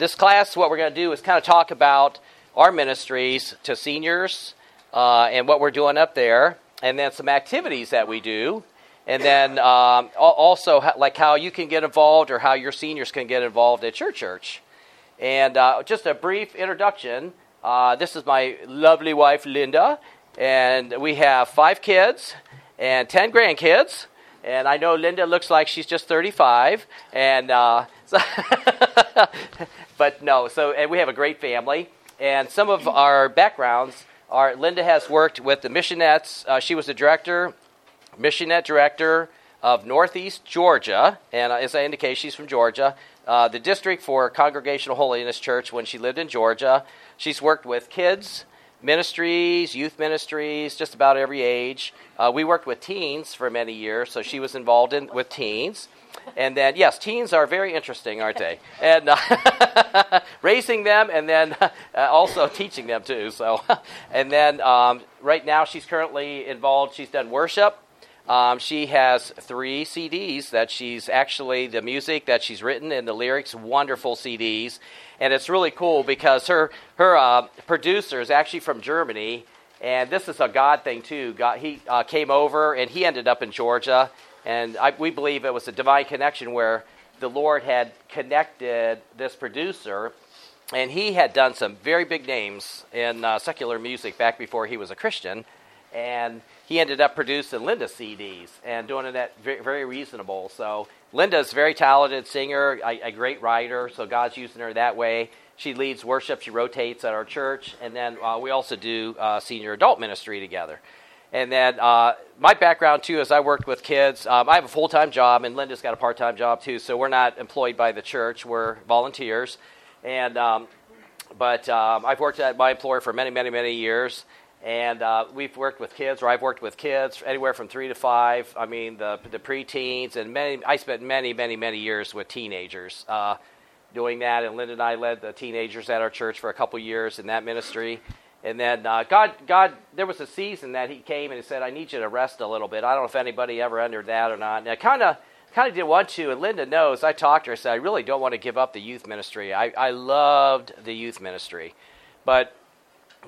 this class, what we're going to do is kind of talk about our ministries to seniors uh, and what we're doing up there, and then some activities that we do, and then um, also like how you can get involved or how your seniors can get involved at your church. And uh, just a brief introduction. Uh, this is my lovely wife, Linda, and we have five kids and ten grandkids. And I know Linda looks like she's just 35, and uh, so but no. So and we have a great family, and some of our backgrounds are Linda has worked with the Missionettes. Uh, she was the director, Missionette director of Northeast Georgia, and uh, as I indicate, she's from Georgia. Uh, the district for Congregational Holiness Church when she lived in Georgia. She's worked with kids ministries, youth ministries, just about every age. Uh, we worked with teens for many years, so she was involved in with teens. And then, yes, teens are very interesting, aren't they? And uh, raising them, and then uh, also teaching them too. So, and then um, right now she's currently involved. She's done worship. Um, she has three CDs that she's actually the music that she's written and the lyrics, wonderful CDs, and it's really cool because her her uh, producer is actually from Germany, and this is a God thing too. God, he uh, came over and he ended up in Georgia, and I, we believe it was a divine connection where the Lord had connected this producer, and he had done some very big names in uh, secular music back before he was a Christian, and he ended up producing Linda CDs and doing that very, very reasonable. So Linda's a very talented singer, a, a, great writer, so God's using her that way. She leads worship, she rotates at our church, and then uh, we also do uh, senior adult ministry together. And then uh, my background too is I worked with kids. Um, I have a full time job, and Linda's got a part time job too. So we're not employed by the church; we're volunteers. And um, but um, I've worked at my employer for many, many, many years, and uh, we've worked with kids, or I've worked with kids anywhere from three to five. I mean, the the preteens, and many. I spent many, many, many years with teenagers. Uh, doing that, and Linda and I led the teenagers at our church for a couple years in that ministry. And then uh, God, God, there was a season that He came and He said, "I need you to rest a little bit." I don't know if anybody ever entered that or not. And I kind of, kind of didn't want to. And Linda knows. I talked to her. I said, "I really don't want to give up the youth ministry. I, I loved the youth ministry, but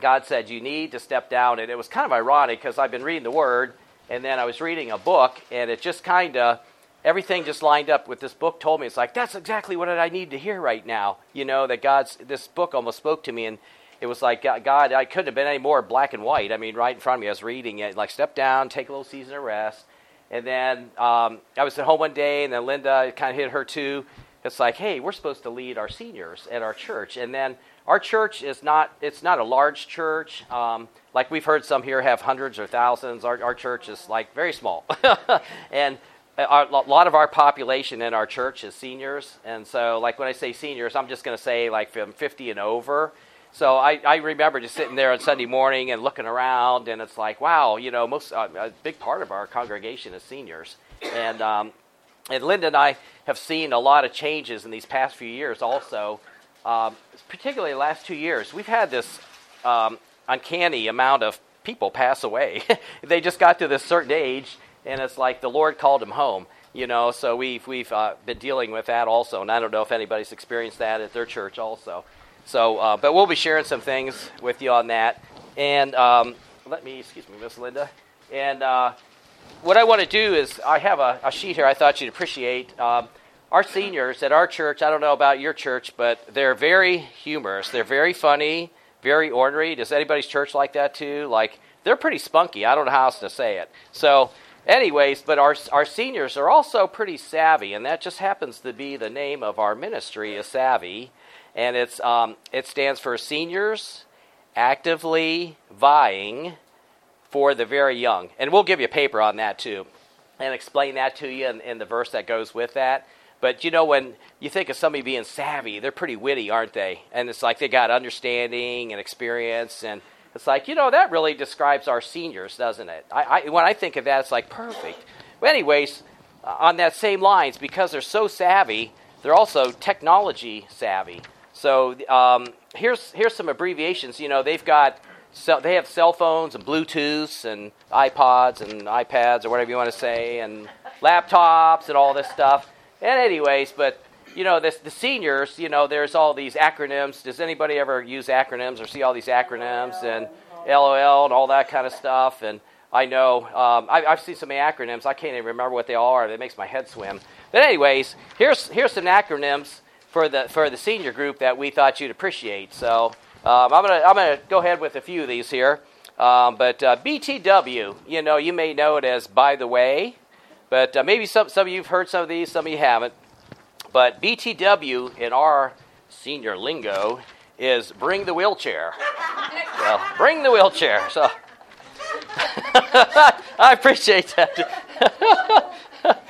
God said you need to step down." And it was kind of ironic because I've been reading the Word, and then I was reading a book, and it just kind of everything just lined up with this book told me it's like that's exactly what i need to hear right now you know that god's this book almost spoke to me and it was like God, I couldn't have been any more black and white. I mean, right in front of me, I was reading it, like step down, take a little season of rest, and then um, I was at home one day, and then Linda kind of hit her too. It's like, hey, we're supposed to lead our seniors at our church, and then our church is not it's not a large church. Um, like we've heard some here have hundreds or thousands. Our, our church is like very small, and a lot of our population in our church is seniors, and so like when I say seniors, I'm just going to say like from 50 and over. So I, I remember just sitting there on Sunday morning and looking around, and it's like, wow, you know, most uh, a big part of our congregation is seniors, and um, and Linda and I have seen a lot of changes in these past few years. Also, um, particularly the last two years, we've had this um, uncanny amount of people pass away. they just got to this certain age, and it's like the Lord called them home. You know, so we've we've uh, been dealing with that also, and I don't know if anybody's experienced that at their church also. So, uh, but we'll be sharing some things with you on that. And um, let me, excuse me, Miss Linda. And uh, what I want to do is, I have a, a, sheet here I thought you'd appreciate. Um, our seniors at our church, I don't know about your church, but they're very humorous. They're very funny, very ornery. Does anybody's church like that too? Like, they're pretty spunky. I don't know how else to say it. So, anyways, but our, our seniors are also pretty savvy, and that just happens to be the name of our ministry is Savvy and it's um, it stands for Seniors Actively Vying for the Very Young. And we'll give you a paper on that too, and explain that to you in, in the verse that goes with that. But you know, when you think of somebody being savvy, they're pretty witty, aren't they? And it's like they got understanding and experience, and it's like you know that really describes our seniors, doesn't it? I, I when I think of that, it's like perfect. But anyways, on that same lines, because they're so savvy, they're also technology savvy. So um, here's here's some abbreviations. You know, they've got they have cell phones and Bluetooths and iPods and iPads or whatever you want to say and laptops and all this stuff. And anyways, but you know, this, the seniors, you know, there's all these acronyms. Does anybody ever use acronyms or see all these acronyms and LOL and all that kind of stuff? And I know um, I, have seen so many acronyms, I can't even remember what they all are. It makes my head swim. But anyways, here's here's some acronyms for the for the senior group that we thought you'd appreciate. So um, I'm gonna I'm gonna go ahead with a few of these here. Um, but uh, BTW, you know, you may know it as by the way, but uh, maybe some some of you've heard some of these, some of you haven't. But BTW in our senior lingo is bring the wheelchair. well, bring the wheelchair. So I appreciate that.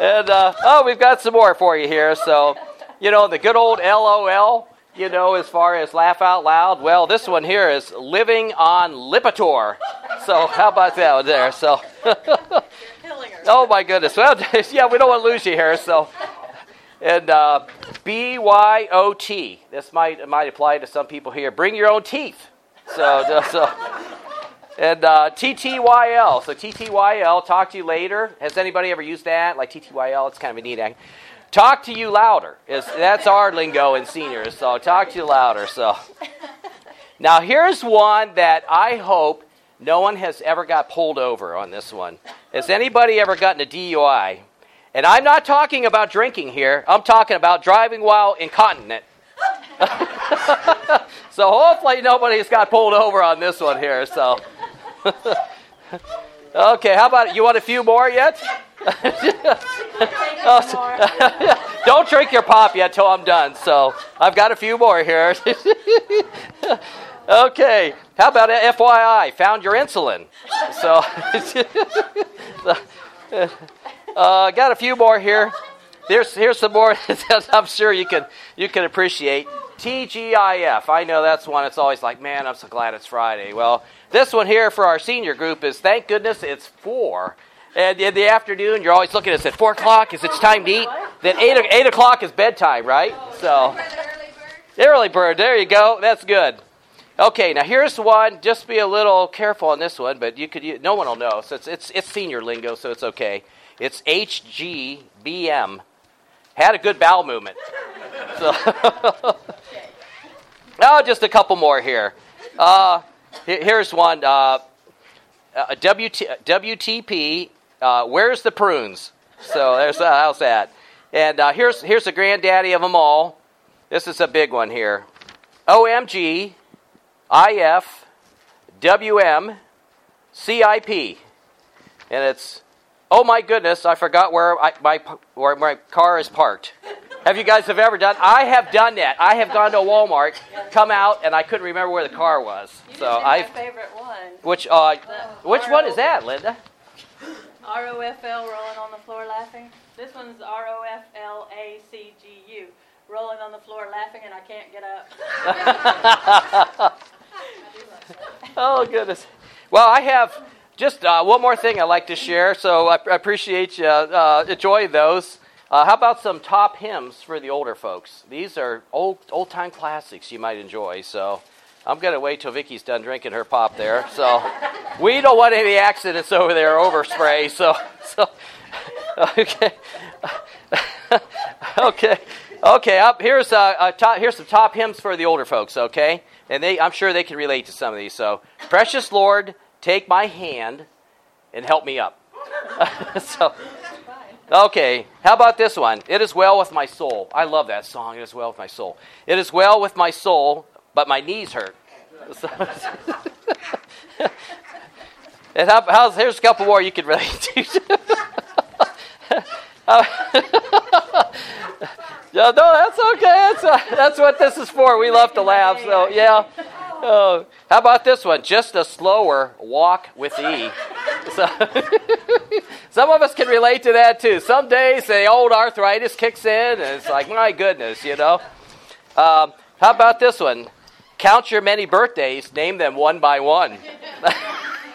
and uh, oh, we've got some more for you here. So, you know, the good old LOL, you know, as far as laugh out loud. Well, this one here is living on Lipitor. So, how about that one there? So, oh my goodness. Well, yeah, we don't want to lose you here. So, and uh, BYOT. This might might apply to some people here. Bring your own teeth. So, so and uh, TTYL. So TTYL. Talk to you later. Has anybody ever used that? Like TTYL. It's kind of a neat. Talk to you louder. Is that's our lingo in seniors. So talk to you louder. So now here's one that I hope no one has ever got pulled over on this one. Has anybody ever gotten a DUI? And I'm not talking about drinking here, I'm talking about driving while incontinent. so hopefully nobody's got pulled over on this one here. So, okay, how about you want a few more yet? oh, don't drink your pop yet till I'm done. So I've got a few more here. okay, how about FYI? Found your insulin. So. uh, got a few more here. Here's, here's some more that I'm sure you can, you can appreciate. TGIF. I know that's one It's always like, man, I'm so glad it's Friday. Well, this one here for our senior group is thank goodness it's four. And in the afternoon, you're always looking at it 4 o'clock is it's time to eat. Then 8, 8 o'clock is bedtime, right? So, early bird. There you go. That's good. Okay, now here's one. Just be a little careful on this one, but you could. You, no one will know. So it's, it's it's senior lingo, so it's okay. It's HGBM. Had a good bowel movement. So oh, just a couple more here. Uh, here's one. Uh, uh WT, WTP. Uh, where's the prunes? So there's uh, how's that? And uh, here's here's the granddaddy of them all. This is a big one here. OMG, IF, WM, CIP, and it's oh my goodness, I forgot where I, my where my car is parked. Have you guys have ever done? I have done that. I have gone to Walmart, come out, and I couldn't remember where the car was. You so I favorite one. Which uh, which one is that, Linda? ROFL rolling on the floor laughing. This one's R O F L A C G U. Rolling on the floor laughing and I can't get up. oh goodness. Well, I have just uh, one more thing I'd like to share, so I, I appreciate you uh, enjoy those. Uh, how about some top hymns for the older folks? These are old old time classics you might enjoy. So I'm to wait till Vicky's done drinking her pop there. So we don't want any accidents over there, overspray. So so okay okay okay. Up here's uh, uh, top, here's some top hymns for the older folks. Okay, and they I'm sure they can relate to some of these. So precious Lord take my hand and help me up. so, okay, how about this one? It is well with my soul. I love that song. It is well with my soul. It is well with my soul, but my knees hurt. and how, how's, here's a couple more you could relate to. uh, no, that's okay. That's, uh, that's what this is for. We love to laugh. So, yeah. Oh, how about this one? Just a slower walk with E. So, some of us can relate to that too. Some days the old arthritis kicks in, and it's like, my goodness, you know. Um, how about this one? Count your many birthdays, name them one by one.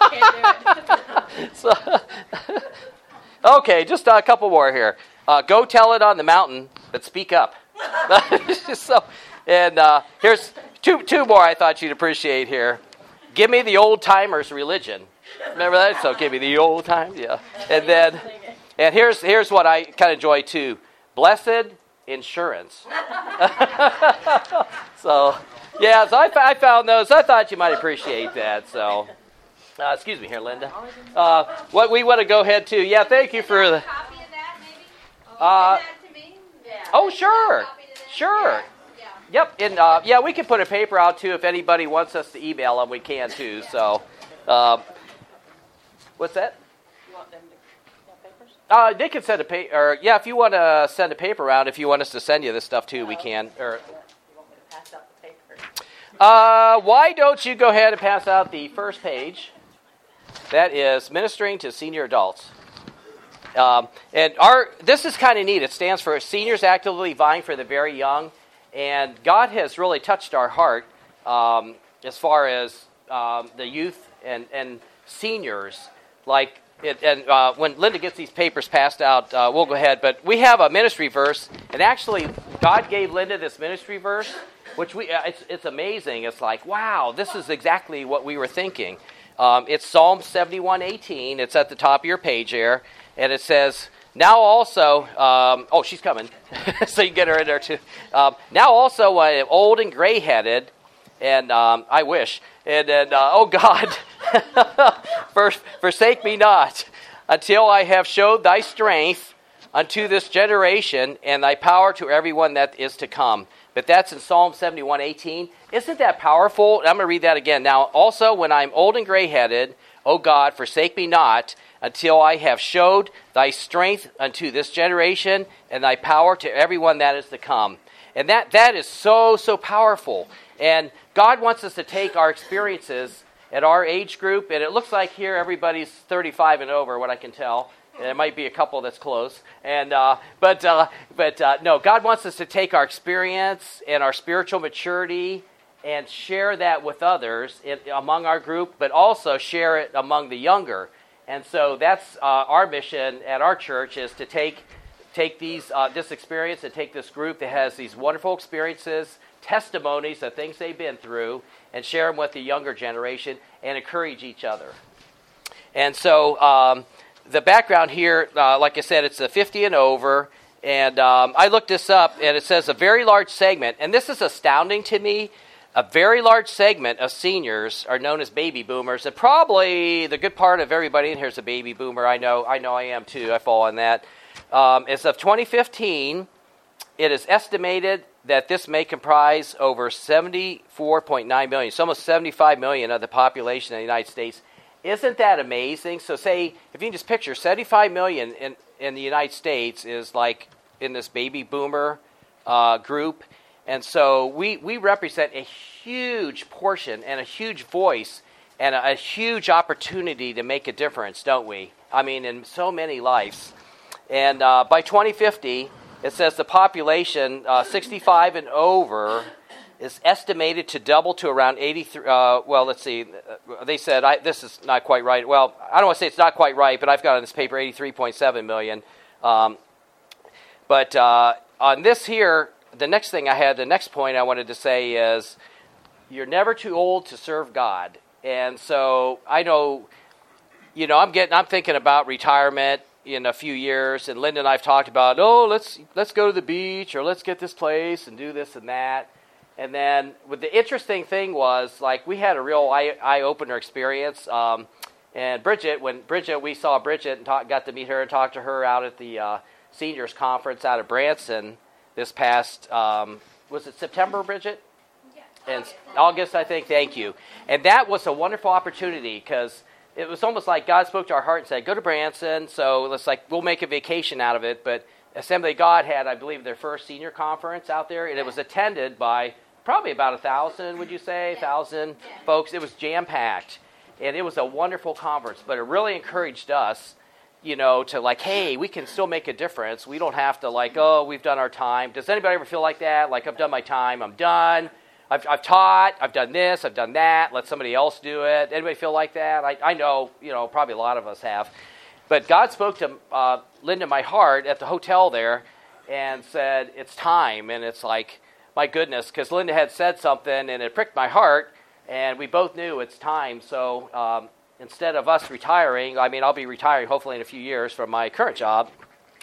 so, okay, just a couple more here. Uh, go tell it on the mountain, but speak up. so, and uh, here's Two, two more I thought you'd appreciate here. Give me the old timers religion. Remember that? So give me the old time. Yeah. And then, and here's, here's what I kind of enjoy too. Blessed insurance. so, yeah, so I, I, found those. I thought you might appreciate that. So, uh, excuse me here, Linda. Uh, what we want to go ahead to? Yeah, thank you for the. Uh, oh, sure, sure. Yep, and uh, yeah, we can put a paper out too if anybody wants us to email them. We can too. So, uh, what's that? Uh, they can send a paper, or yeah, if you want to send a paper around, if you want us to send you this stuff too, we can. Or, uh, why don't you go ahead and pass out the first page? That is ministering to senior adults. Um, and our this is kind of neat. It stands for Seniors Actively Vying for the Very Young. And God has really touched our heart um, as far as um, the youth and, and seniors. Like, it, and uh, when Linda gets these papers passed out, uh, we'll go ahead. But we have a ministry verse, and actually, God gave Linda this ministry verse, which we uh, amazing. It's like, wow, this is exactly what we were thinking. Um, it's Psalm 71:18. It's at the top of your page there, and it says, now also, um, oh, she's coming, so you get her in there too. Um, now also, I am old and gray headed, and um, I wish. And then, uh, oh God, forsake me not until I have showed thy strength unto this generation and thy power to everyone that is to come. But that's in Psalm 71 18. Isn't that powerful? I'm going to read that again. Now, also, when I'm old and gray headed, O God, forsake me not until I have showed thy strength unto this generation and thy power to everyone that is to come. And that, that is so, so powerful. And God wants us to take our experiences at our age group, and it looks like here everybody's 35 and over, what I can tell. And There might be a couple that's close, and uh, but uh, but uh, no, God wants us to take our experience and our spiritual maturity and share that with others in, among our group, but also share it among the younger. And so that's uh, our mission at our church is to take take these uh, this experience and take this group that has these wonderful experiences, testimonies of things they've been through, and share them with the younger generation and encourage each other. And so um, the background here, uh, like I said, it's the 50 and over. And um, I looked this up, and it says a very large segment. And this is astounding to me a very large segment of seniors are known as baby boomers, and probably the good part of everybody in here is a baby boomer. I know, I know, I am too. I fall on that. Um, as of 2015, it is estimated that this may comprise over 74.9 million, so almost 75 million of the population of the United States. Isn't that amazing? So, say if you can just picture 75 million in in the United States is like in this baby boomer uh, group and so we, we represent a huge portion and a huge voice and a, a, huge opportunity to make a difference, don't we? I mean, in so many lives. And uh, by 2050, it says the population, uh, 65 and over, is estimated to double to around 83. Uh, well, let's see. Uh, they said I, this is not quite right. Well, I don't want to say it's not quite right, but I've got on this paper 83.7 million. Um, but uh, on this here, the next thing I had, the next point I wanted to say is you're never too old to serve God. And so I know, you know, I'm getting, I'm thinking about retirement in a few years, and Linda and I've talked about, oh, let's let's go to the beach or let's get this place and do this and that. And then, with the interesting thing was, like, we had a real eye, eye opener experience. Um, and Bridget, when Bridget, we saw Bridget and talk, got to meet her and talk to her out at the uh, seniors conference out of Branson this past um, was it September, Bridget? Yeah. And August, I think. Thank you. And that was a wonderful opportunity because it was almost like God spoke to our heart and said, "Go to Branson." So let's like we'll make a vacation out of it. But Assembly God had, I believe, their first senior conference out there, and it was attended by probably about a thousand. Would you say, a thousand yeah. folks? It was jam packed, and it was a wonderful conference. But it really encouraged us you know, to like, hey, we can still make a difference. We don't have to like, oh, we've done our time. Does anybody ever feel like that? Like, I've done my time. I'm done. I've, I've taught. I've done this. I've done that. Let somebody else do it. Anybody feel like that? I, I know, you know, probably a lot of us have. But God spoke to uh, Linda, my heart, at the hotel there, and said, it's time. And it's like, my goodness, because Linda had said something, and it pricked my heart, and we both knew it's time. So um, instead of us retiring, I mean, I'll be retiring hopefully in a few years from my current job,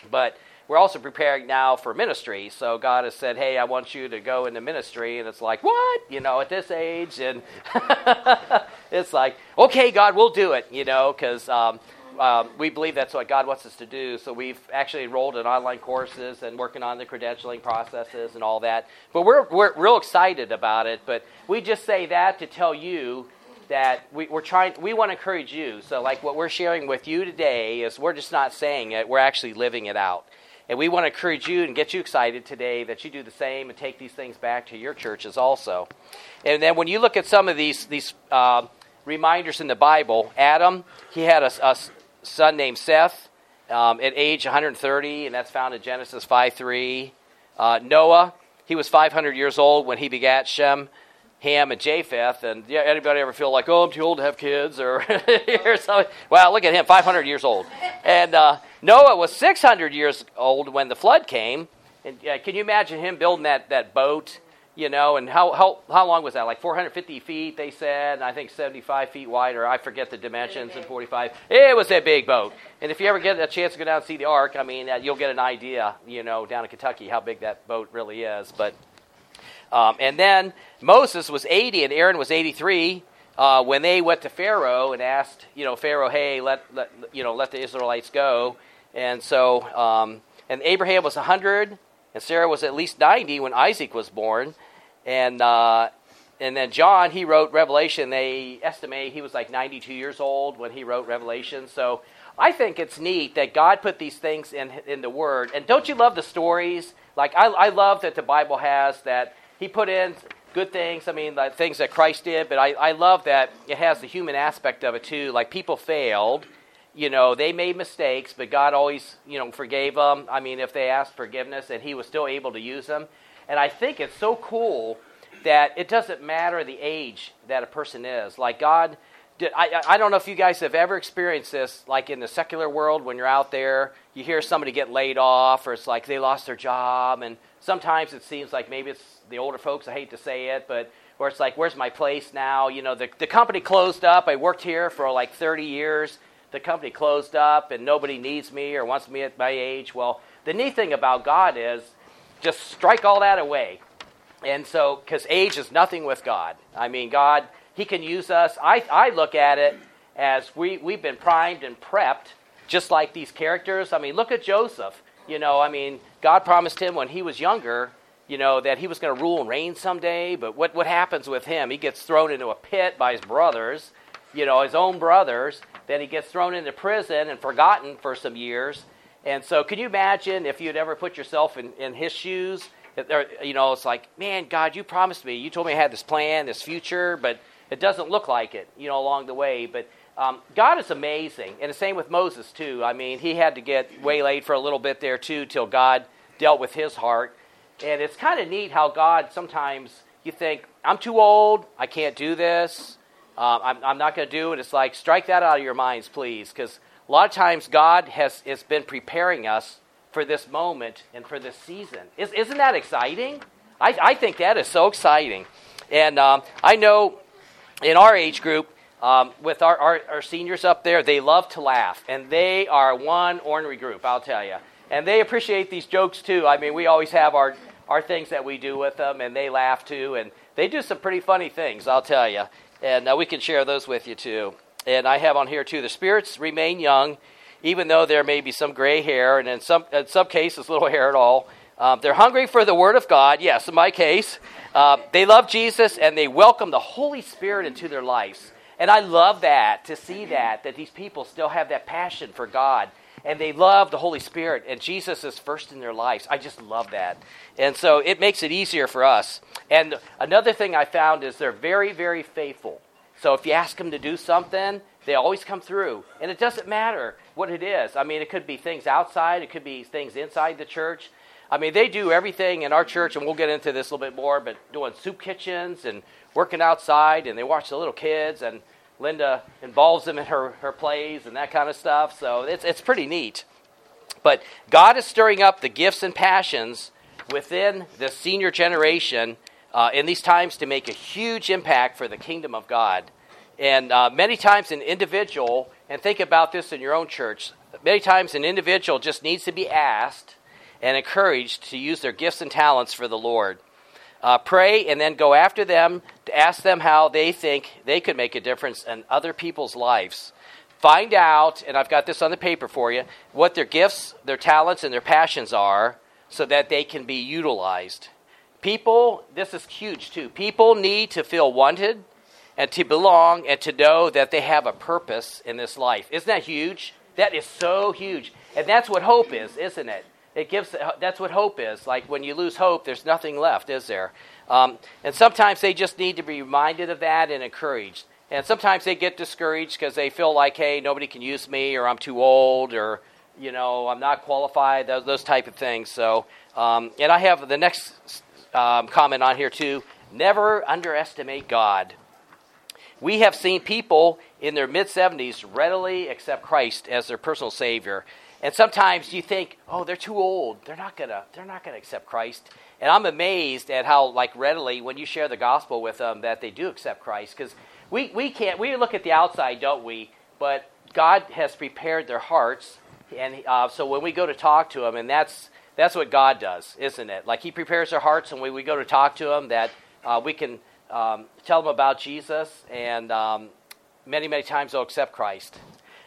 but we're also preparing now for ministry. So God has said, "Hey, I want you to go into ministry," and it's like, "What?" You know, at this age, and it's like, "Okay, God, we'll do it." You know, because um, um, we believe that's what God wants us to do. So we've actually enrolled in online courses and working on the credentialing processes and all that. But we're we're real excited about it. But we just say that to tell you that we, are trying we want to encourage you so like what we're sharing with you today is we're just not saying it we're actually living it out and we want to encourage you and get you excited today that you do the same and take these things back to your churches also. And then when you look at some of these these uh, reminders in the bible adam he had a, a son named seth um, at age 130 and that's found in genesis 5 3 uh, noah he was 500 years old when he begat shem Ham and Japheth, and yeah, anybody ever feel like, oh, I'm too old to have kids, or, or something? Well, look at him, 500 years old, and uh, Noah was 600 years old when the flood came. And uh, can you imagine him building that that boat? You know, and how how how long was that? Like 450 feet, they said, and I think 75 feet wide, or I forget the dimensions, and 45. It was a big boat. And if you ever get a chance to go down and see the Ark, I mean, uh, you'll get an idea, you know, down in Kentucky how big that boat really is. But um, and then Moses was 80 and Aaron was 83 uh, when they went to Pharaoh and asked, you know, Pharaoh, hey, let, let you know, let the Israelites go. And so, um, and Abraham was 100 and Sarah was at least 90 when Isaac was born. And, uh, and then John, he wrote Revelation. They estimate he was like 92 years old when he wrote Revelation. So I think it's neat that God put these things in, in the Word. And don't you love the stories? Like, I, I love that the Bible has that he put in good things. I mean, things that Christ did, but I, I love that it has the human aspect of it too. Like people failed, you know, they made mistakes, but God always, you know, forgave them. I mean, if they asked forgiveness, and He was still able to use them. And I think it's so cool that it doesn't matter the age that a person is. Like God. Did, I, I don't know if you guys have ever experienced this, like in the secular world, when you're out there, you hear somebody get laid off, or it's like they lost their job, and sometimes it seems like maybe it's the older folks, I hate to say it, but where it's like, where's my place now? You know, the, the company closed up. I worked here for like 30 years. The company closed up and nobody needs me or wants me at my age. Well, the neat thing about God is just strike all that away. And so, because age is nothing with God. I mean, God, He can use us. I, I look at it as we, we've been primed and prepped, just like these characters. I mean, look at Joseph. You know, I mean, God promised him when he was younger you know, that he was going to rule and reign someday. But what, what happens with him? He gets thrown into a pit by his brothers, you know, his own brothers. Then he gets thrown into prison and forgotten for some years. And so, can you imagine if you'd ever put yourself in, in his shoes? You know, it's like, man, God, you promised me. You told me I had this plan, this future, but it doesn't look like it, you know, along the way. But um, God is amazing. And the same with Moses, too. I mean, he had to get waylaid for a little bit there, too, till God dealt with his heart. And it's kind of neat how God sometimes you think, I'm too old, I can't do this, uh, I'm, I'm, not going to do it. It's like, strike that out of your minds, please, because a lot of times God has, has been preparing us for this moment and for this season. Is, isn't that exciting? I, I think that is so exciting. And um, I know in our age group, um, with our, our, our, seniors up there, they love to laugh. And they are one ornery group, I'll tell you. And they appreciate these jokes too. I mean, we always have our our things that we do with them, and they laugh too. And they do some pretty funny things, I'll tell you. And uh, we can share those with you too. And I have on here too the spirits remain young, even though there may be some gray hair, and in some, in some cases, little hair at all. Um, they're hungry for the Word of God. Yes, in my case. Uh, they love Jesus and they welcome the Holy Spirit into their lives. And I love that, to see that, that these people still have that passion for God and they love the Holy Spirit, and Jesus is first in their lives. I just love that. And so it makes it easier for us. And another thing I found is they're very, very faithful. So if you ask them to do something, they always come through. And it doesn't matter what it is. I mean, it could be things outside, it could be things inside the church. I mean, they do everything in our church, and we'll get into this a little bit more, but doing soup kitchens and working outside, and they watch the little kids, and Linda involves them in her, her plays and that kind of stuff. So it's, it's pretty neat. But God is stirring up the gifts and passions within the senior generation uh, in these times to make a huge impact for the kingdom of God. And uh, many times, an individual, and think about this in your own church, many times an individual just needs to be asked and encouraged to use their gifts and talents for the Lord. Uh, pray and then go after them to ask them how they think they could make a difference in other people's lives. Find out, and I've got this on the paper for you, what their gifts, their talents, and their passions are so that they can be utilized. People, this is huge too. People need to feel wanted and to belong and to know that they have a purpose in this life. Isn't that huge? That is so huge. And that's what hope is, isn't it? It gives that's what hope is. Like when you lose hope, there's nothing left, is there? Um, and sometimes they just need to be reminded of that and encouraged. And sometimes they get discouraged because they feel like, hey, nobody can use me, or I'm too old, or you know, I'm not qualified. Those, those type of things. So, um, and I have the next um, comment on here too. Never underestimate God. We have seen people in their mid 70s readily accept Christ as their personal Savior. And sometimes you think, oh, they're too old. They're not gonna. They're not gonna accept Christ. And I'm amazed at how, like, readily when you share the gospel with them, that they do accept Christ. Because we we can't. We look at the outside, don't we? But God has prepared their hearts, and uh, so when we go to talk to them, and that's that's what God does, isn't it? Like He prepares their hearts, and when we go to talk to them, that uh, we can um, tell them about Jesus, and um, many many times they'll accept Christ.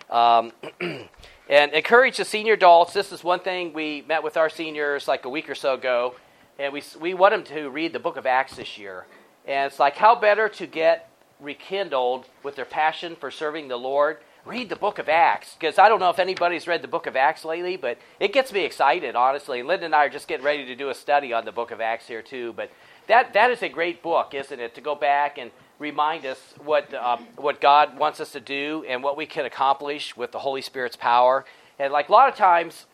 Um, and encourage the senior adults. This is one thing we met with our seniors like a week or so ago, and we, we want them to read the book of Acts this year. And it's like, how better to get rekindled with their passion for serving the Lord? Read the book of Acts. Because I don't know if anybody's read the book of Acts lately, but it gets me excited, honestly. Linda and I are just getting ready to do a study on the book of Acts here, too. But that, that is a great book, isn't it? To go back and remind us what, um, what God wants us to do and what we can accomplish with the Holy Spirit's power. And like a lot of times,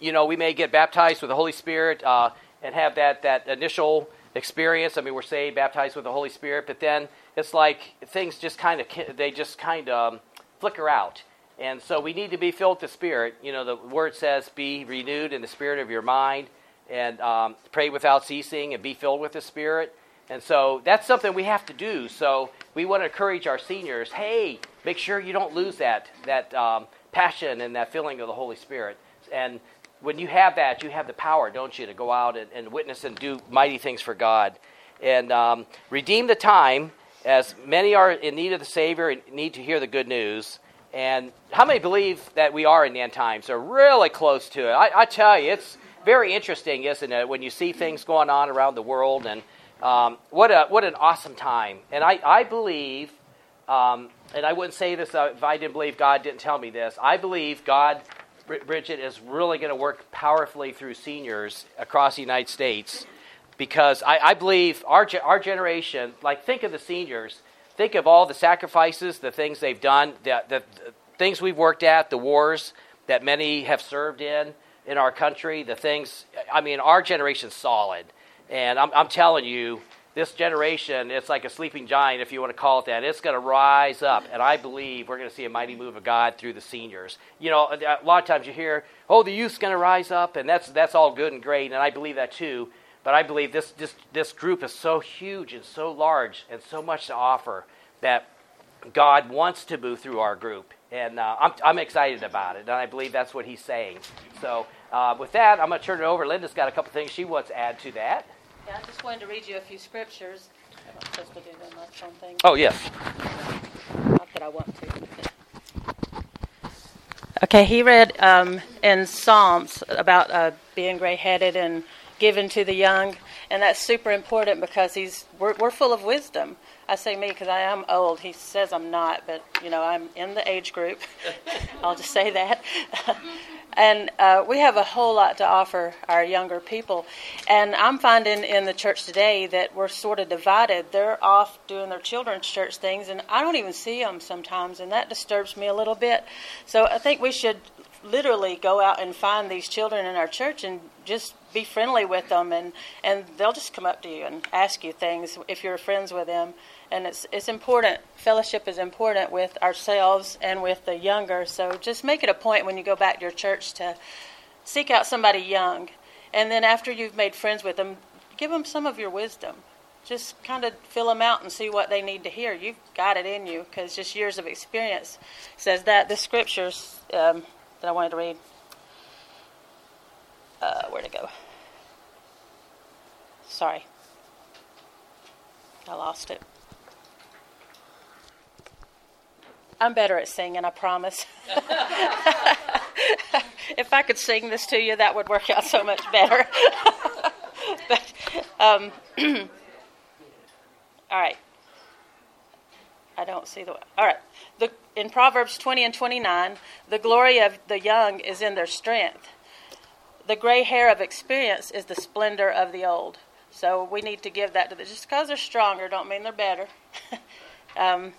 you know, we may get baptized with the Holy Spirit uh, and have that, that initial experience. I mean, we're saved, baptized with the Holy Spirit, but then it's like things just kind of, they just kind of um, flicker out. And so we need to be filled with the Spirit. You know, the word says, be renewed in the spirit of your mind and um, pray without ceasing and be filled with the Spirit. And so that's something we have to do. So we want to encourage our seniors hey, make sure you don't lose that, that um, passion and that feeling of the Holy Spirit. And when you have that, you have the power, don't you, to go out and, and witness and do mighty things for God. And um, redeem the time, as many are in need of the Savior and need to hear the good news. And how many believe that we are in the end times? Are really close to it. I, I tell you, it's very interesting, isn't it, when you see things going on around the world and um, what, a, what an awesome time. And I, I believe, um, and I wouldn't say this if I didn't believe God didn't tell me this, I believe God, Bridget, is really going to work powerfully through seniors across the United States because I, I believe our, our generation, like think of the seniors, think of all the sacrifices, the things they've done, the, the, the things we've worked at, the wars that many have served in in our country, the things, I mean, our generation's solid. And I'm, I'm telling you, this generation, it's like a sleeping giant, if you want to call it that. It's going to rise up, and I believe we're going to see a mighty move of God through the seniors. You know, a lot of times you hear, "Oh, the youth's going to rise up," and that's that's all good and great, and I believe that too. But I believe this this this group is so huge and so large and so much to offer that God wants to move through our group, and uh, I'm I'm excited about it, and I believe that's what He's saying. So, uh, with that, I'm going to turn it over. Linda's got a couple things she wants to add to that. Yeah, I just wanted to read you a few scriptures. I'm supposed to do them on something. Oh, yes. Not that I want to. Okay, he read um, in Psalms about uh, being gray-headed and given to the young, and that's super important because he's we're, we're full of wisdom. I say me because I am old. He says I'm not, but you know I'm in the age group. I'll just say that. And uh, we have a whole lot to offer our younger people. And I'm finding in the church today that we're sort of divided. They're off doing their children's church things, and I don't even see them sometimes, and that disturbs me a little bit. So I think we should literally go out and find these children in our church and just be friendly with them and and they'll just come up to you and ask you things if you're friends with them and it's it's important. Fellowship is important with ourselves and with the younger. So just make it a point when you go back to your church to seek out somebody young, and then after you've made friends with them, give them some of your wisdom. Just kind of fill them out and see what they need to hear. You've got it in you because just years of experience says that. The scriptures um, that I wanted to read. Uh, where to go? Sorry. I lost it. I'm better at singing, I promise. if I could sing this to you, that would work out so much better. but, um, all right. I don't see the. All right. The, in Proverbs 20 and 29, the glory of the young is in their strength. The gray hair of experience is the splendor of the old. So we need to give that to them. Just because they're stronger don't mean they're better. um,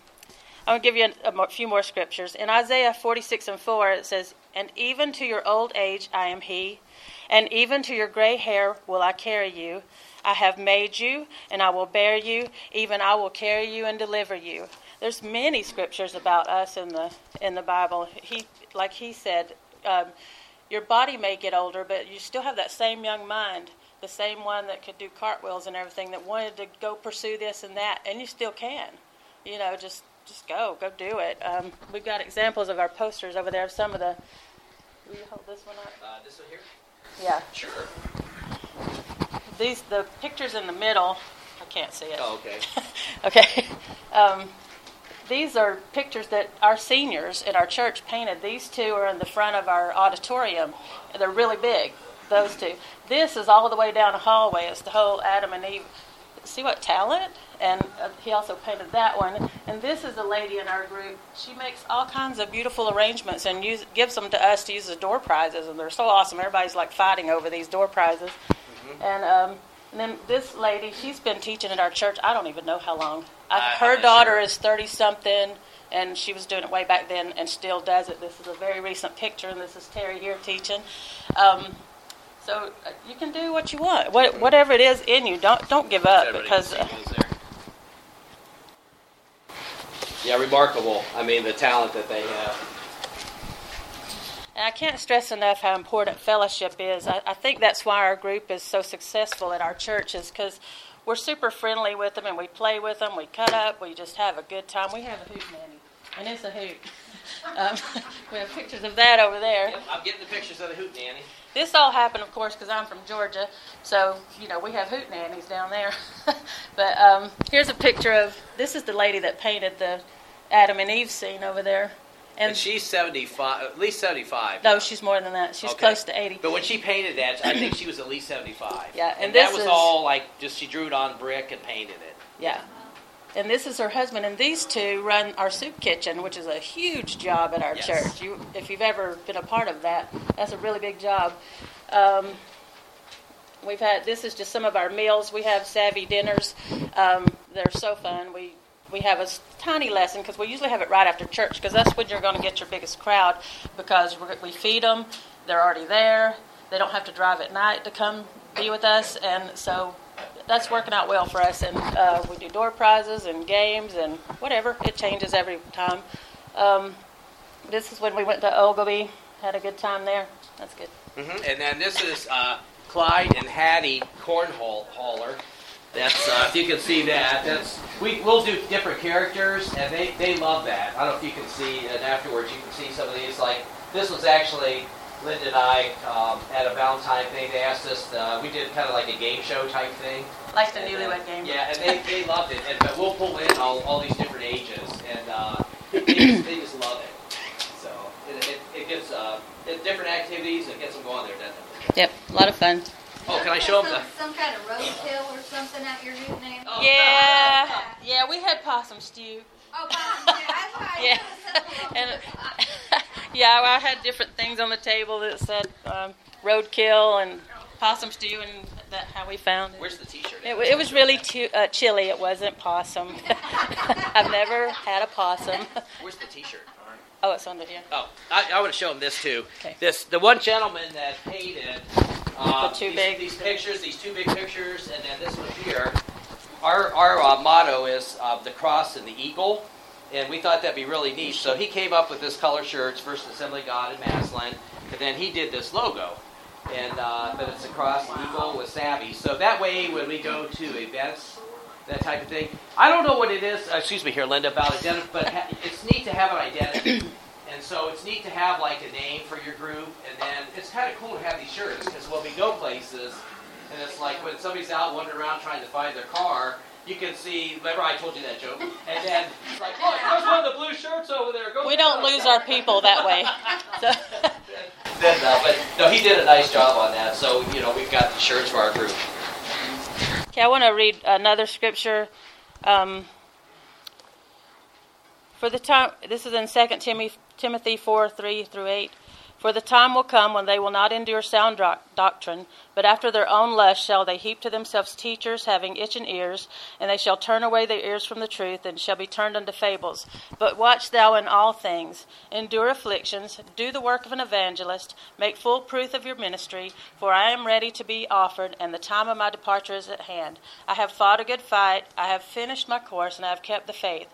I'm going to give you a, a, few more scriptures. In Isaiah 46 and 4, it says, And even to your old age I am He, and even to your gray hair will I carry you. I have made you, and I will bear you. Even I will carry you and deliver you. There's many scriptures about us in the in the Bible. He, like he said, um, your body may get older, but you still have that same young mind, the same one that could do cartwheels and everything, that wanted to go pursue this and that, and you still can. You know, just just go, go do it. Um, we've got examples of our posters over there of some of the. Will you hold this one up? Uh, this one here. Yeah. Sure. These the pictures in the middle. I can't see it. Oh, okay. okay. Um, these are pictures that our seniors in our church painted. These two are in the front of our auditorium. They're really big. Those two. This is all the way down a hallway. It's the whole Adam and Eve. See what talent? and uh, he also painted that one. And this is a lady in our group. She makes all kinds of beautiful arrangements and use, gives them to us to use as door prizes, and they're so awesome. Everybody's like fighting over these door prizes. Mm-hmm. And, um, and then this lady, she's been teaching at our church. I don't even know how long. I, her daughter sure. is thirty something, and she was doing it way back then, and still does it. This is a very recent picture, and this is Terry here teaching. Um, so uh, you can do what you want, what, whatever it is in you. Don't don't give up because. Uh, yeah, remarkable. I mean, the talent that they have. And I can't stress enough how important fellowship is. I, I think that's why our group is so successful at our churches because we're super friendly with them and we play with them. We cut up. We just have a good time. We have a hoot nanny, and it's a hoot. Um, we have pictures of that over there. Yep, I'm getting the pictures of the hoot nanny. This all happened, of course, because I'm from Georgia, so you know we have hoot nannies down there. but um, here's a picture of this is the lady that painted the Adam and Eve scene over there. And, and she's 75, at least 75. No, she's more than that. She's okay. close to 80. But when she painted that, I think she was at least 75. Yeah, and, and that was is, all like just she drew it on brick and painted it. Yeah. And this is her husband, and these two run our soup kitchen, which is a huge job at our yes. church. You, if you've ever been a part of that, that's a really big job. Um, we've had this is just some of our meals. We have savvy dinners. Um, they're so fun. We we have a tiny lesson because we usually have it right after church because that's when you're going to get your biggest crowd because we feed them. They're already there. They don't have to drive at night to come be with us, and so that's working out well for us. And uh, we do door prizes and games and whatever. It changes every time. Um, this is when we went to Oglebay. Had a good time there. That's good. Mm-hmm. And then this is uh, Clyde and Hattie Cornhole Hauler. That's uh, if you can see that. That's we we'll do different characters, and they they love that. I don't know if you can see, and afterwards you can see some of these. Like this was actually Linda and I um, at a Valentine thing. They asked us. Uh, we did kind of like a game show type thing. Like the newlywed game. Yeah, and they, they loved it. And but we'll pull in all, all these different ages, and uh, they, just, they just love it. So it, it, it gets uh, it, different activities and gets them going there, doesn't it? Yep, a lot of fun. Oh, can I show them some, some kind of roadkill or something at your hoot name? Oh, yeah, yeah, we had possum stew. Oh, possum stew. yeah, and yeah, I had different things on the table that said um, roadkill and possum stew, and that how we found it. Where's the T-shirt? It, it was really too, uh, chilly. It wasn't possum. I've never had a possum. Where's the T-shirt? Oh, it's under here. Oh, I, I want to show them this too. Okay. This the one gentleman that painted uh, the two these, big these pictures, these two big pictures, and then this one here. Our our uh, motto is uh, the cross and the eagle, and we thought that'd be really neat. So he came up with this color shirts, First Assembly God in Massillon, and then he did this logo, and uh, but it's a cross and eagle with savvy. So that way, when we go to events that type of thing. I don't know what it is. Uh, excuse me, here, Linda, about identity, but ha- it's neat to have an identity. And And so it's neat to have like a name for your group, and then it's kind of cool to have these shirts because when we go places, and it's like when somebody's out wandering around trying to find their car, you can see. Remember, I told you that joke, and then it's like, look, there's one of the blue shirts over there. Go We don't them." lose our people that way. So, Then, uh, but no, he did a nice job on that. So you know, we've got the shirts for our group. Okay, I want to read another scripture. Um, for the time, this is in 2 Timothy, Timothy 4 3 through 8. For the time will come when they will not endure sound doctrine, but after their own lust shall they heap to themselves teachers having itching ears, and they shall turn away their ears from the truth, and shall be turned unto fables. But watch thou in all things, endure afflictions, do the work of an evangelist, make full proof of your ministry, for I am ready to be offered, and the time of my departure is at hand. I have fought a good fight, I have finished my course, and I have kept the faith.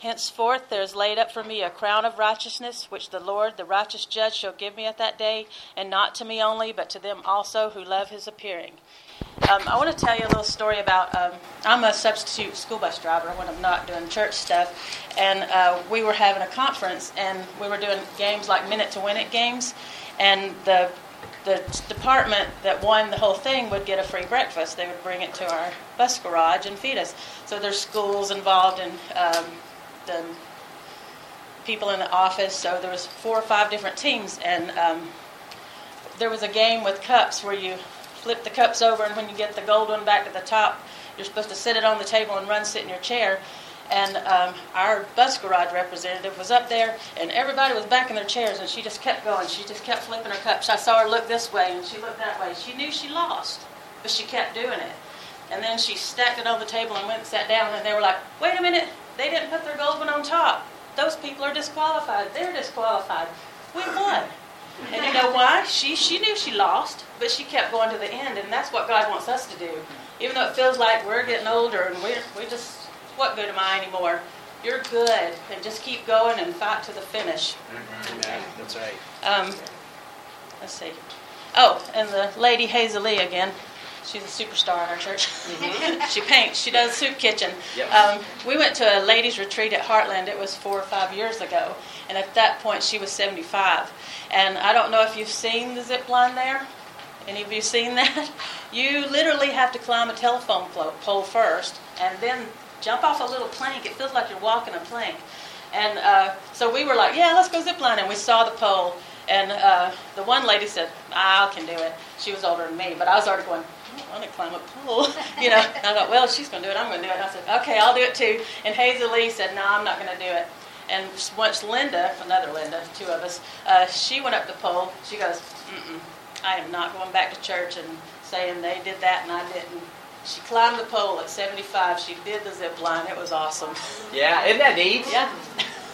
Henceforth there is laid up for me a crown of righteousness, which the Lord, the righteous judge, shall give me at that day, and not to me only, but to them also who love his appearing. Um, I want to tell you a little story about. Um, I'm a substitute school bus driver when I'm not doing church stuff, and uh, we were having a conference, and we were doing games like minute to win it games, and the the department that won the whole thing would get a free breakfast. They would bring it to our bus garage and feed us. So there's schools involved in um, the people in the office. So there was four or five different teams, and um, there was a game with cups where you flip the cups over, and when you get the gold one back at the top, you're supposed to sit it on the table and run sit in your chair. And um, our bus garage representative was up there, and everybody was back in their chairs, and she just kept going. She just kept flipping her cups. I saw her look this way, and she looked that way. She knew she lost, but she kept doing it. And then she stacked it on the table and went and sat down, and they were like, wait a minute, they didn't put their gold one on top. Those people are disqualified. They're disqualified. We won. And you know why? She she knew she lost, but she kept going to the end, and that's what God wants us to do. Even though it feels like we're getting older and we're we just what good am I anymore? You're good, and just keep going and fight to the finish. Yeah, that's right. Um, let's see. Oh, and the lady Hazel Lee again. She's a superstar in our church. she paints. She does soup kitchen. Yep. Um, we went to a ladies' retreat at Heartland. It was four or five years ago, and at that point she was 75. And I don't know if you've seen the zip line there. Any of you seen that? You literally have to climb a telephone pole first, and then jump off a little plank. It feels like you're walking a plank. And uh, so we were like, yeah, let's go zip line. And we saw the pole. And uh, the one lady said, I can do it. She was older than me, but I was already going, I want to climb a pole. you know, and I thought, well, she's going to do it, I'm going to do it. And I said, okay, I'll do it too. And Hazel Lee said, no, I'm not going to do it. And once Linda, another Linda, two of us, uh, she went up the pole. She goes, Mm-mm, I am not going back to church and saying they did that and I didn't. She climbed the pole at 75. She did the zip line. It was awesome. Yeah, isn't that neat? Yeah.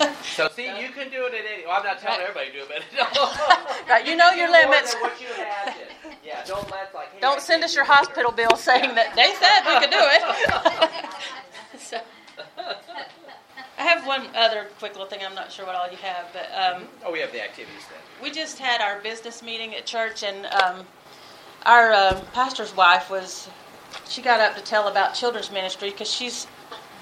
So see, you can do it at any. Well, I'm not telling Right. everybody to do it, but Right, you know your do more limits. than what you imagined. Yeah, don't let like. hey, Don't send us your this. hospital bill saying that they said we could do it. so, I have one other quick little thing. I'm not sure what all you have, but um, Oh, we have the activities then. we just had our business meeting at church, and um, our uh, pastor's wife was. She got up to tell about children's ministry because she's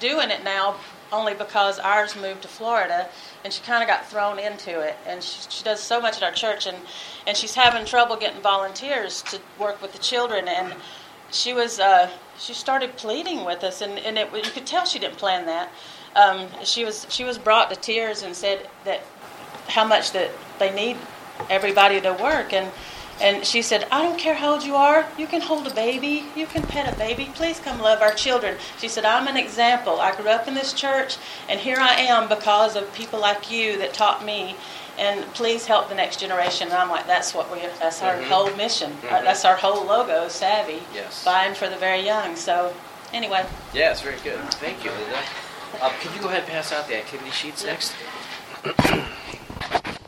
doing it now only because ours moved to Florida, and she kind of got thrown into it. And she, she does so much at our church, and and she's having trouble getting volunteers to work with the children. And she was uh, she started pleading with us, and, and it, you could tell she didn't plan that. Um, she was she was brought to tears and said that how much that they need everybody to work and and she said i don't care how old you are you can hold a baby you can pet a baby please come love our children she said i'm an example i grew up in this church and here i am because of people like you that taught me and please help the next generation and i'm like that's what we that's our Mhm. whole mission Uh, Mhm. that's our whole logo savvy Yes. buying for the very young so anyway Yeah, it's very good. Thank you, Linda. Um, can you go ahead and pass out the activity sheets next?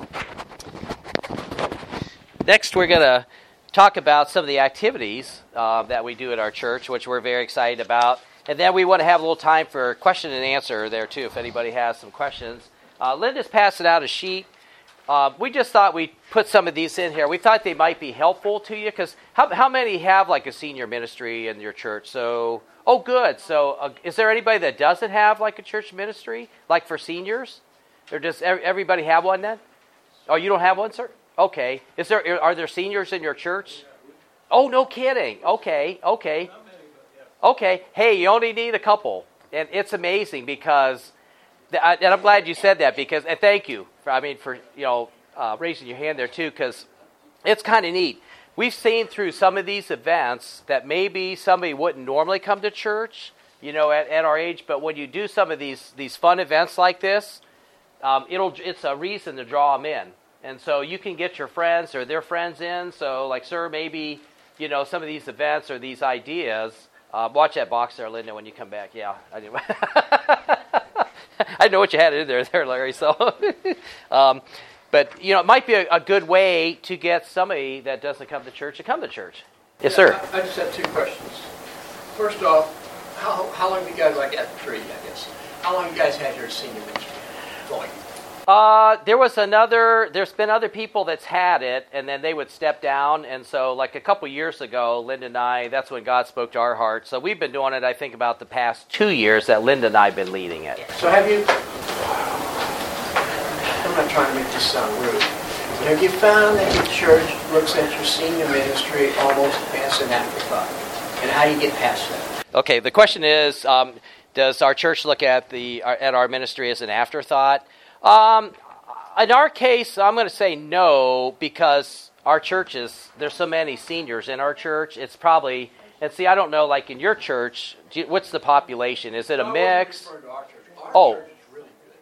next, we're going to talk about some of the activities uh, that we do at our church, which we're very excited about. And then we want to have a little time for question and answer there, too, if anybody has some questions. Uh, Linda's passing out a sheet. Uh, we just thought we'd put some of these in here. We thought they might be helpful to you because how, how many have like a senior ministry in your church? So, oh, good. So, uh, is there anybody that doesn't have like a church ministry, like for seniors? Or does everybody have one then? Oh, you don't have one, sir? Okay. Is there are there seniors in your church? Oh, no kidding. Okay, okay. Okay. Hey, you only need a couple. And it's amazing because and I'm glad you said that because and thank you for I mean for, you know, uh, raising your hand there too cuz it's kind of neat. We've seen through some of these events that maybe somebody wouldn't normally come to church, you know, at, at our age, but when you do some of these these fun events like this, um, it'll it's a reason to draw them in. And so you can get your friends or their friends in. So, like, sir, maybe you know some of these events or these ideas. Uh, watch that box there, Linda, when you come back. Yeah, I didn't, I know what you had in there, there, Larry. So, um, but you know, it might be a, a, good way to get somebody that doesn't come to church to come to church. Yes, sir. I, I, just have two questions. First off, how, how long have you guys, like at three, I guess, how long have you guys had your senior ministry going? Uh, there was another. There's been other people that's had it, and then they would step down. And so, like a couple years ago, Linda and I, that's when God spoke to our hearts. So we've been doing it. I think about the past two years that Linda and I've been leading it. So have you? I'm not trying to make this sound rude. But have you found that your church looks at your senior ministry almost as an afterthought? And how do you get past that? Okay. The question is, um, does our church look at the at our ministry as an afterthought? Um, in our case, I'm going to say no because our churches, there's so many seniors in our church. It's probably, and see, I don't know, like in your church, you, what's the population? Is it a mix? oh.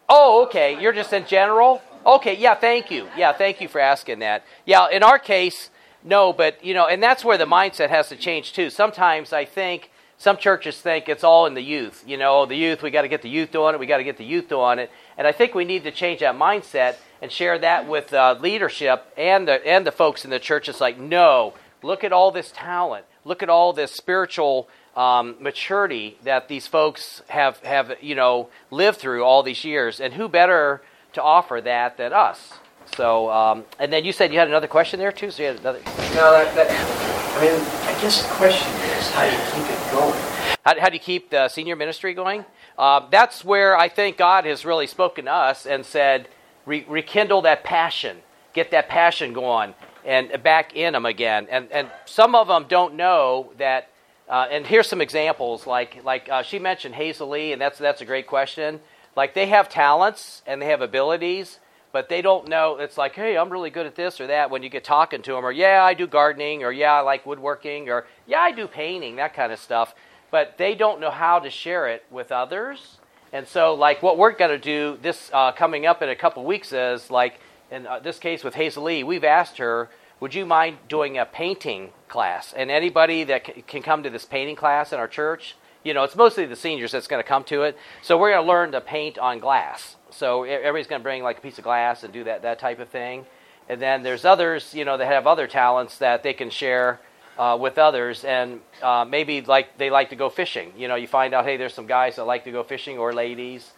oh, okay. You're just in general? Okay, yeah, thank you. Yeah, thank you for asking that. Yeah, in our case, no, but, you know, and that's where the mindset has to change too. Sometimes I think some churches think it's all in the youth. You know, the youth, we got to get the youth doing it, we got to get the youth doing it. And I think we need to change that mindset and share that with uh, leadership and the, and the folks in the church. It's like, no, look at all this talent. Look at all this spiritual um, maturity that these folks have, have, you know, lived through all these years. And who better to offer that than us? So, um, and then you said you had another question there too. So you had another. No, that, that, I mean, I guess the question is how do you keep it going? How, how do you keep the senior ministry going? Uh, that's where I think God has really spoken to us and said, Re- rekindle that passion, get that passion going, and back in them again. And and some of them don't know that. Uh, and here's some examples, like like uh, she mentioned Hazel Lee, and that's that's a great question. Like they have talents and they have abilities, but they don't know. It's like, hey, I'm really good at this or that. When you get talking to them, or yeah, I do gardening, or yeah, I like woodworking, or yeah, I do painting, that kind of stuff but they don't know how to share it with others. And so, like, what we're going to do this uh, coming up in a couple weeks is, like, in uh, this case with Hazel Lee, we've asked her, would you mind doing a painting class? And anybody that c- can come to this painting class in our church, you know, it's mostly the seniors that's going to come to it. So we're going to learn to paint on glass. So everybody's going to bring like a piece of glass and do that that type of thing. And then there's others, you know, that have other talents that they can share uh, with others, and uh, maybe like they like to go fishing. You know, you find out, hey, there's some guys that like to go fishing, or ladies,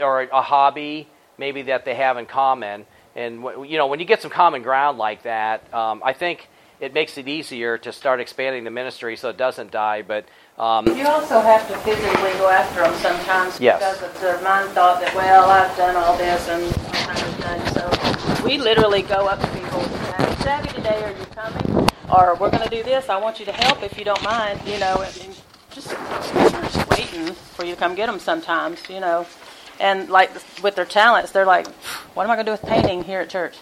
or a hobby maybe that they have in common. And you know, when you get some common ground like that, um, I think it makes it easier to start expanding the ministry so it doesn't die. But um, you also have to physically go after them sometimes yes. because of their mind thought that, well, I've done all this and I'm of done. So we literally go up to people. and say, Savvy today, are you coming? Or we're going to do this. I want you to help if you don't mind, you know, and just, just waiting for you to come get them sometimes, you know. And like with their talents, they're like, what am I going to do with painting here at church?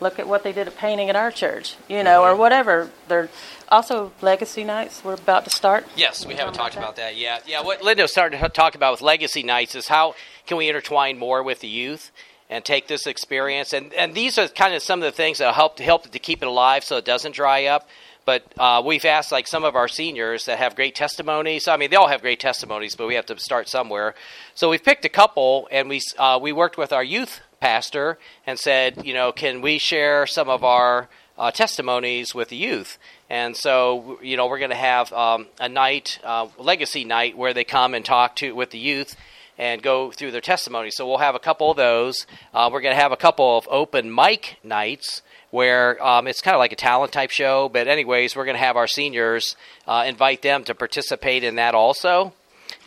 Look at what they did at painting at our church, you know, or mm-hmm. whatever. They're also legacy nights. We're about to start. Yes, we haven't talked about that yet. Yeah, what Linda started to talk about with legacy nights is how can we intertwine more with the youth and take this experience. And, and these are kind of some of the things that help to help to keep it alive so it doesn't dry up. But uh, we've asked like some of our seniors that have great testimonies. I mean, they all have great testimonies, but we have to start somewhere. So we've picked a couple, and we uh, we worked with our youth pastor and said, you know, can we share some of our uh, testimonies with the youth? And so, you know, we're going to have um, a night, uh, legacy night, where they come and talk to with the youth and go through their testimony. So we'll have a couple of those. Uh, we're going to have a couple of open mic nights where um, it's kind of like a talent type show. But, anyways, we're going to have our seniors uh, invite them to participate in that also.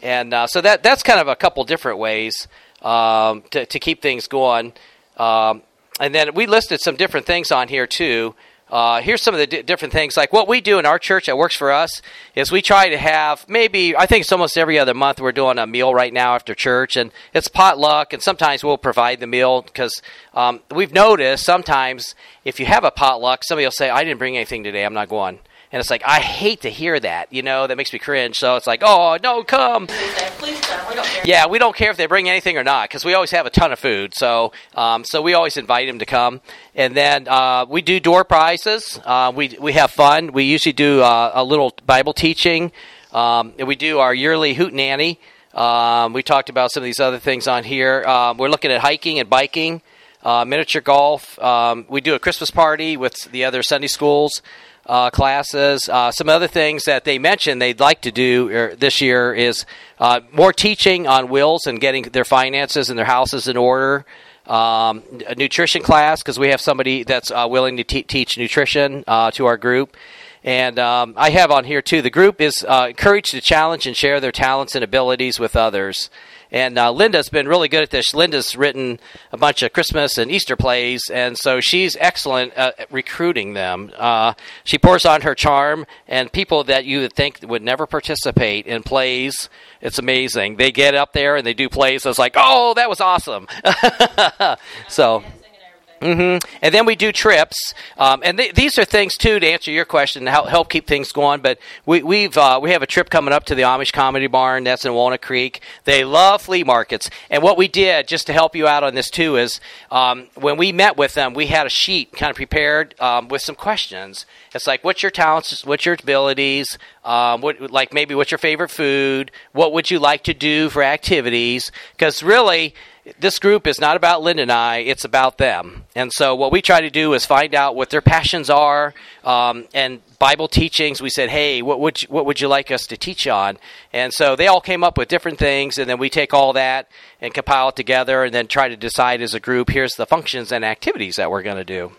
And uh, so that that's kind of a couple different ways um, to, to keep things going. Um, and then we listed some different things on here too. Uh, here's some of the di different things. Like what we do in our church that works for us is we try to have maybe I think it's almost every other month we're doing a meal right now after church, and it's potluck, and sometimes we'll provide the meal because um, we've noticed sometimes if you have a potluck, somebody will say, "I didn't bring anything today. I'm not going." And it's like I hate to hear that, you know, that makes me cringe. So it's like, oh no, come. Please come. We don't care. Yeah, we don't care if they bring anything or not because we always have a ton of food. So, um, so we always invite them to come, and then uh, we do door prizes. Uh, we we have fun. We usually do uh, a little Bible teaching. Um, and we do our yearly hoot nanny. Um, we talked about some of these other things on here. Um, we're looking at hiking and biking, uh, miniature golf. Um, we do a Christmas party with the other Sunday schools uh, classes. Uh, some other things that they mentioned they'd like to do er, this year is uh, more teaching on wills and getting their finances and their houses in order. Um, a nutrition class because we have somebody that's uh, willing to te- teach nutrition uh, to our group. And um, I have on here too. The group is encouraged to challenge and share their talents and abilities with others. And uh, Linda's been really good at this. Linda's written a bunch of Christmas and Easter plays, and so she's excellent at recruiting them. Uh, she pours on her charm, and people that you would think would never participate in plays, it's amazing. They get up there and they do plays. It's like, oh, that was awesome. so. Mm-hmm. And then we do trips, um, and th- these are things too to answer your question, to help help keep things going. But we, we've uh, we have a trip coming up to the Amish Comedy Barn. That's in Walnut Creek. They love flea markets, and what we did just to help you out on this too is um, when we met with them, we had a sheet kind of prepared um, with some questions. It's like, what's your talents? What's your abilities? Um, what like maybe what's your favorite food? What would you like to do for activities? Because really this group is not about Linda and I, it's about them. And so, what we try to do is find out what their passions are um, and Bible teachings. We said, hey, what would, you, what would you like us to teach on? And so, they all came up with different things, and then we take all that and compile it together and then try to decide as a group here's the functions and activities that we're going to do.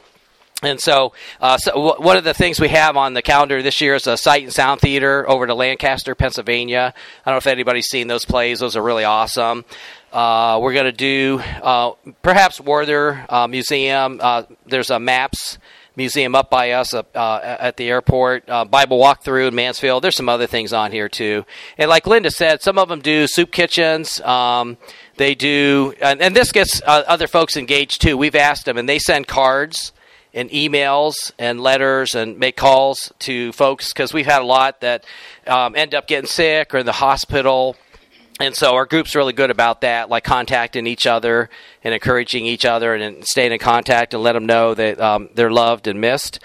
And so, uh, so w- one of the things we have on the calendar this year is a Sight and Sound Theater over to Lancaster, Pennsylvania. I don't know if anybody's seen those plays; those are really awesome. Uh, we're going to do uh, perhaps Warther uh, Museum. Uh, there's a Maps Museum up by us uh, at the airport. Uh, Bible walkthrough in Mansfield. There's some other things on here too. And like Linda said, some of them do soup kitchens. Um, they do, and, and this gets other folks engaged too. We've asked them, and they send cards and emails and letters and make calls to folks because we've had a lot that um, end up getting sick or in the hospital and so our group's really good about that, like contacting each other and encouraging each other and staying in contact and let them know that um, they're loved and missed.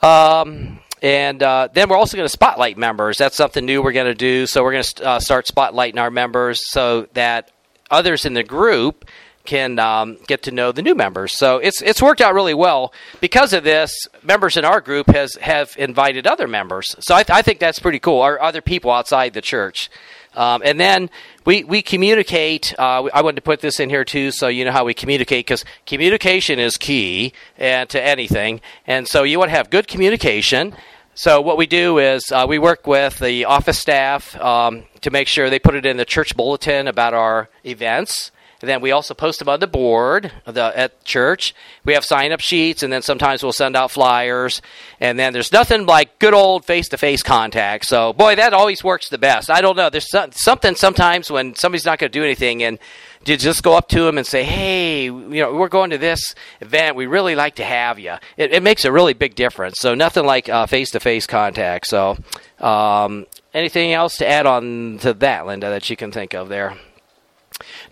Um, and uh, then we're also going to spotlight members. That's something new we're going to do. So we're going to uh, start spotlighting our members so that others in the group can um, get to know the new members. So it's it's worked out really well. Because of this, members in our group has have invited other members. So I, th- I think that's pretty cool. Or other people outside the church. Um, and then we, we communicate. Uh, I wanted to put this in here too, so you know how we communicate, because communication is key uh, to anything. And so you want to have good communication. So what we do is uh, we work with the office staff um, to make sure they put it in the church bulletin about our events. And then we also post them on the board the, at church. We have sign up sheets, and then sometimes we'll send out flyers. And then there's nothing like good old face to face contact. So, boy, that always works the best. I don't know. There's something sometimes when somebody's not going to do anything, and you just go up to them and say, "Hey, you know, we're going to this event. We really like to have you." It, it makes a really big difference. So nothing like face to face contact. So, um, anything else to add on to that, Linda, that you can think of there?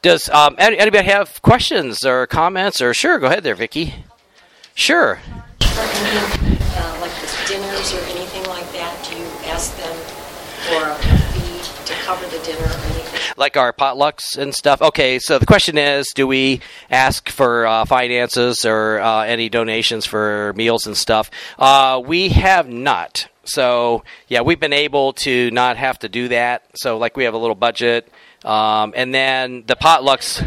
Does um, anybody have questions or comments? Or sure, go ahead there, Vicki. Sure. Uh, like dinners or anything like that? Do you ask them for a fee to cover the dinner or anything? Like our potlucks and stuff. Okay, so the question is, do we ask for uh, finances or uh, any donations for meals and stuff? Uh, we have not. So yeah, we've been able to not have to do that. So like we have a little budget um, and then the potlucks,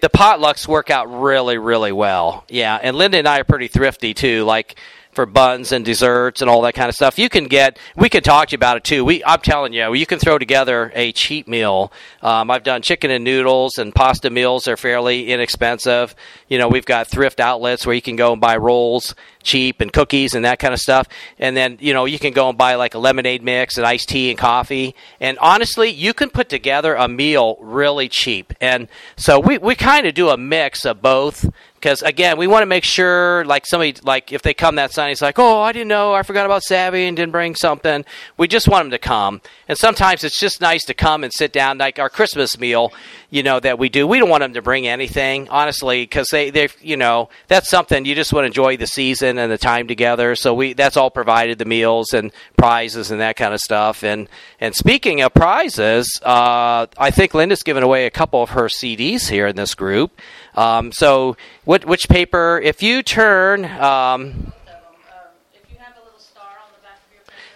the potlucks work out really, really well. Yeah, and Linda and I are pretty thrifty too. Like for buns and desserts and all that kind of stuff. You can get. We could talk to you about it too. We, I'm telling you, you can throw together a cheap meal. Um, I've done chicken and noodles and pasta meals. They're fairly inexpensive. You know, we've got thrift outlets where you can go and buy rolls cheap and cookies and that kind of stuff. And then, you know, you can go and buy like a lemonade mix and iced tea and coffee. And honestly, you can put together a meal really cheap. And so we, we kind of do a mix of both because again, we want to make sure, like somebody, like if they come that Sunday, it's like, oh, I didn't know, I forgot about Savvy and didn't bring something. We just want them to come, and sometimes it's just nice to come and sit down, like our Christmas meal, you know, that we do. We don't want them to bring anything, honestly, because they, they, you know, that's something you just want to enjoy the season and the time together. So we, that's all provided, the meals and prizes and that kind of stuff. And and speaking of prizes, uh, I think Linda's given away a couple of her CDs here in this group. Um, so, what, which paper? If you turn, um,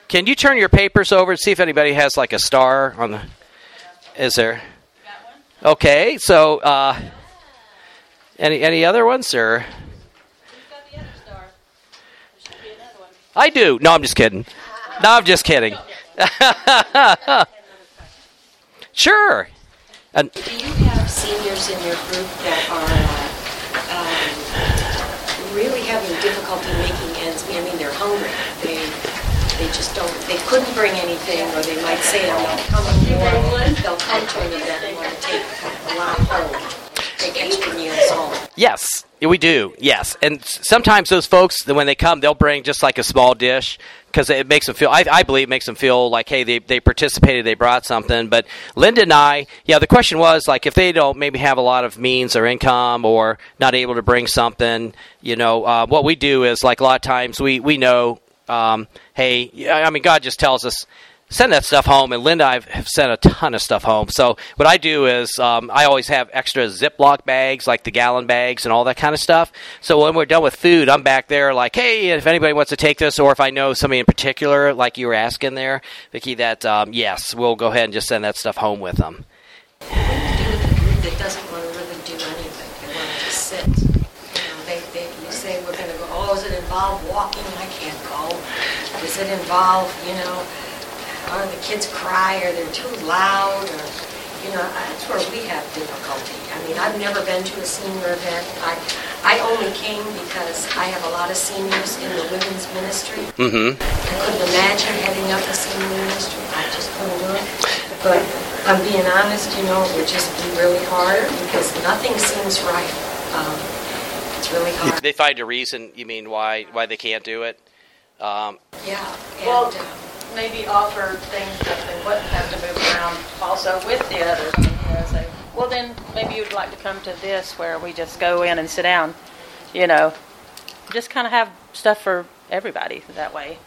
can you turn your papers over and see if anybody has like a star on the? Is there? Okay, so uh, any any other ones or? I do. No, I'm just kidding. No, I'm just kidding. sure. And, Do you have seniors in your group that are uh, um, really having difficulty making ends meet? I mean, they're hungry. They they just don't. They couldn't bring anything, or they might say, "I'm not coming." Or they'll come to an event and want to take a lot home. Yes, we do. Yes, and sometimes those folks, when they come, they'll bring just like a small dish because it makes them feel. I, I, believe it makes them feel like, hey, they they participated, they brought something. But Linda and I, yeah, the question was like, if they don't maybe have a lot of means or income or not able to bring something, you know, uh, what we do is like a lot of times we we know, um, hey, I mean, God just tells us send that stuff home. And Linda, I have sent a ton of stuff home. So what I do is um, I always have extra Ziploc bags, like the gallon bags and all that kind of stuff. So when we're done with food, I'm back there like, hey, if anybody wants to take this, or if I know somebody in particular, like you were asking there, Vicki, that um, yes, we'll go ahead and just send that stuff home with them. What do you do with a group that doesn't want to really do anything? They want to just sit. You know, they, they, you say we're going to go. Oh, does it involve walking? I can't go. Does it involve, you know? or the kids cry or they're too loud or you know that's where we have difficulty i mean i've never been to a senior event i i only came because i have a lot of seniors in the women's ministry mm-hmm. i couldn't imagine heading up a senior ministry i just couldn't do it but i'm being honest you know it would just be really hard because nothing seems right um, it's really hard they find a reason you mean why why they can't do it um, yeah and, well, uh, maybe offer things that they wouldn't have to move around also with the others. You know, say, well, then maybe you'd like to come to this where we just go in and sit down. You know, just kind of have stuff for everybody that way.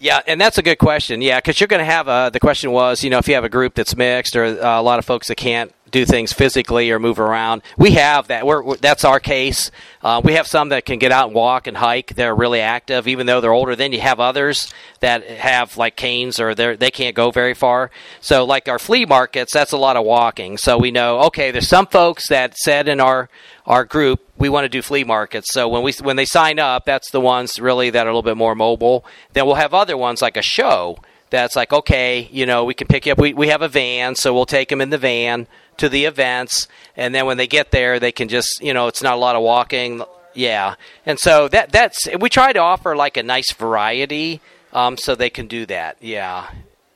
Yeah, and that's a good question. Yeah, because you're going to have a. The question was, you know, if you have a group that's mixed or uh, a lot of folks that can't do things physically or move around. We have that. We're, we're that's our case. Uh, we have some that can get out and walk and hike. They're really active, even though they're older. Then you have others that have like canes or they they can't go very far. So like our flea markets, that's a lot of walking. So we know okay, there's some folks that said in our our group we want to do flea markets. So when we when they sign up, that's the ones really that are a little bit more mobile. Then we'll have other ones like a show that's like okay, you know, we can pick you up. We we have a van, so we'll take them in the van to the events, and then when they get there, they can just you know it's not a lot of walking. Yeah, and so that that's we try to offer like a nice variety, um, so they can do that. Yeah,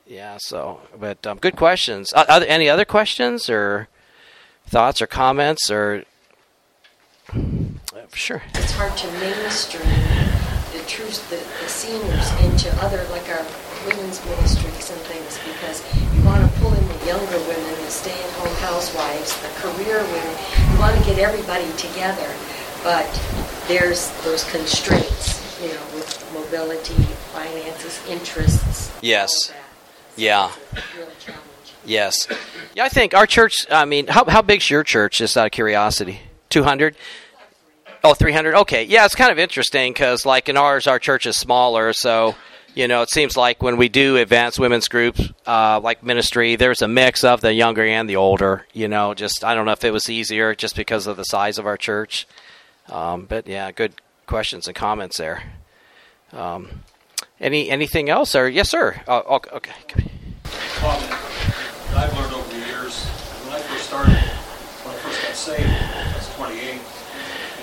yeah. So, but um, good questions. Uh, other, any other questions or thoughts or comments or sure. It's hard to mainstream truth, the, the seniors into other like our women's ministries and things because you want to pull in the younger women, the stay-at-home housewives, the career women. You want to get everybody together, but there's those constraints, you know, with mobility, finances, interests. Yes. Yeah. A. Yes. Yeah, I think our church. I mean, how how big's your church? Just out of curiosity, two hundred. Oh, 300. Okay. Yeah, it's kind of interesting because, like in ours, our church is smaller. So, you know, it seems like when we do advanced women's groups, uh, like ministry, there's a mix of the younger and the older. You know, just I don't know if it was easier just because of the size of our church. Um, but yeah, good questions and comments there. Um, any anything else? Or yes, sir. Oh, okay. okay. comment I've learned over the years. When I first started, when I first got saved, I was 28,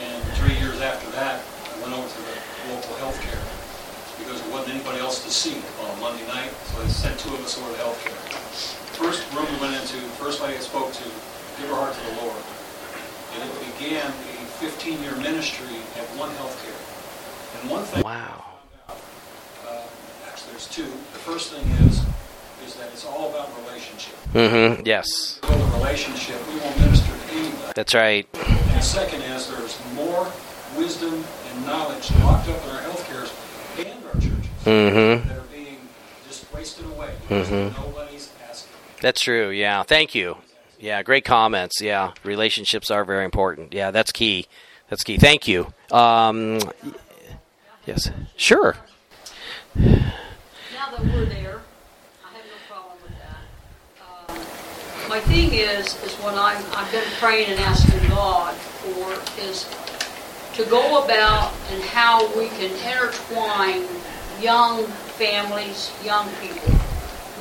and three years after that, I went over to the local health care because there wasn't anybody else to see on a Monday night, so they sent two of us over to health care. First room we went into, first lady I spoke to, gave her heart to the Lord. And it began a 15-year ministry at one health care. And one thing Wow. uh, actually, there's two. The first thing is, is that it's all about relationship. Mm-hmm. Yes, Build a relationship, we won't minister to anybody. that's right. And the second is, there's more wisdom and knowledge locked up in our health cares and our churches Mm-hmm. that are being just wasted away because Mhm. nobody's asking. That's true. Yeah. Thank you. Yeah. Great comments. Yeah. Relationships are very important. Yeah. That's key. That's key. Thank you. Um, yes. Sure. Now that we're there, I have no problem with that. Um, My thing is, is what I'm, I've been praying and asking God for is to go about and how we can intertwine young families, young people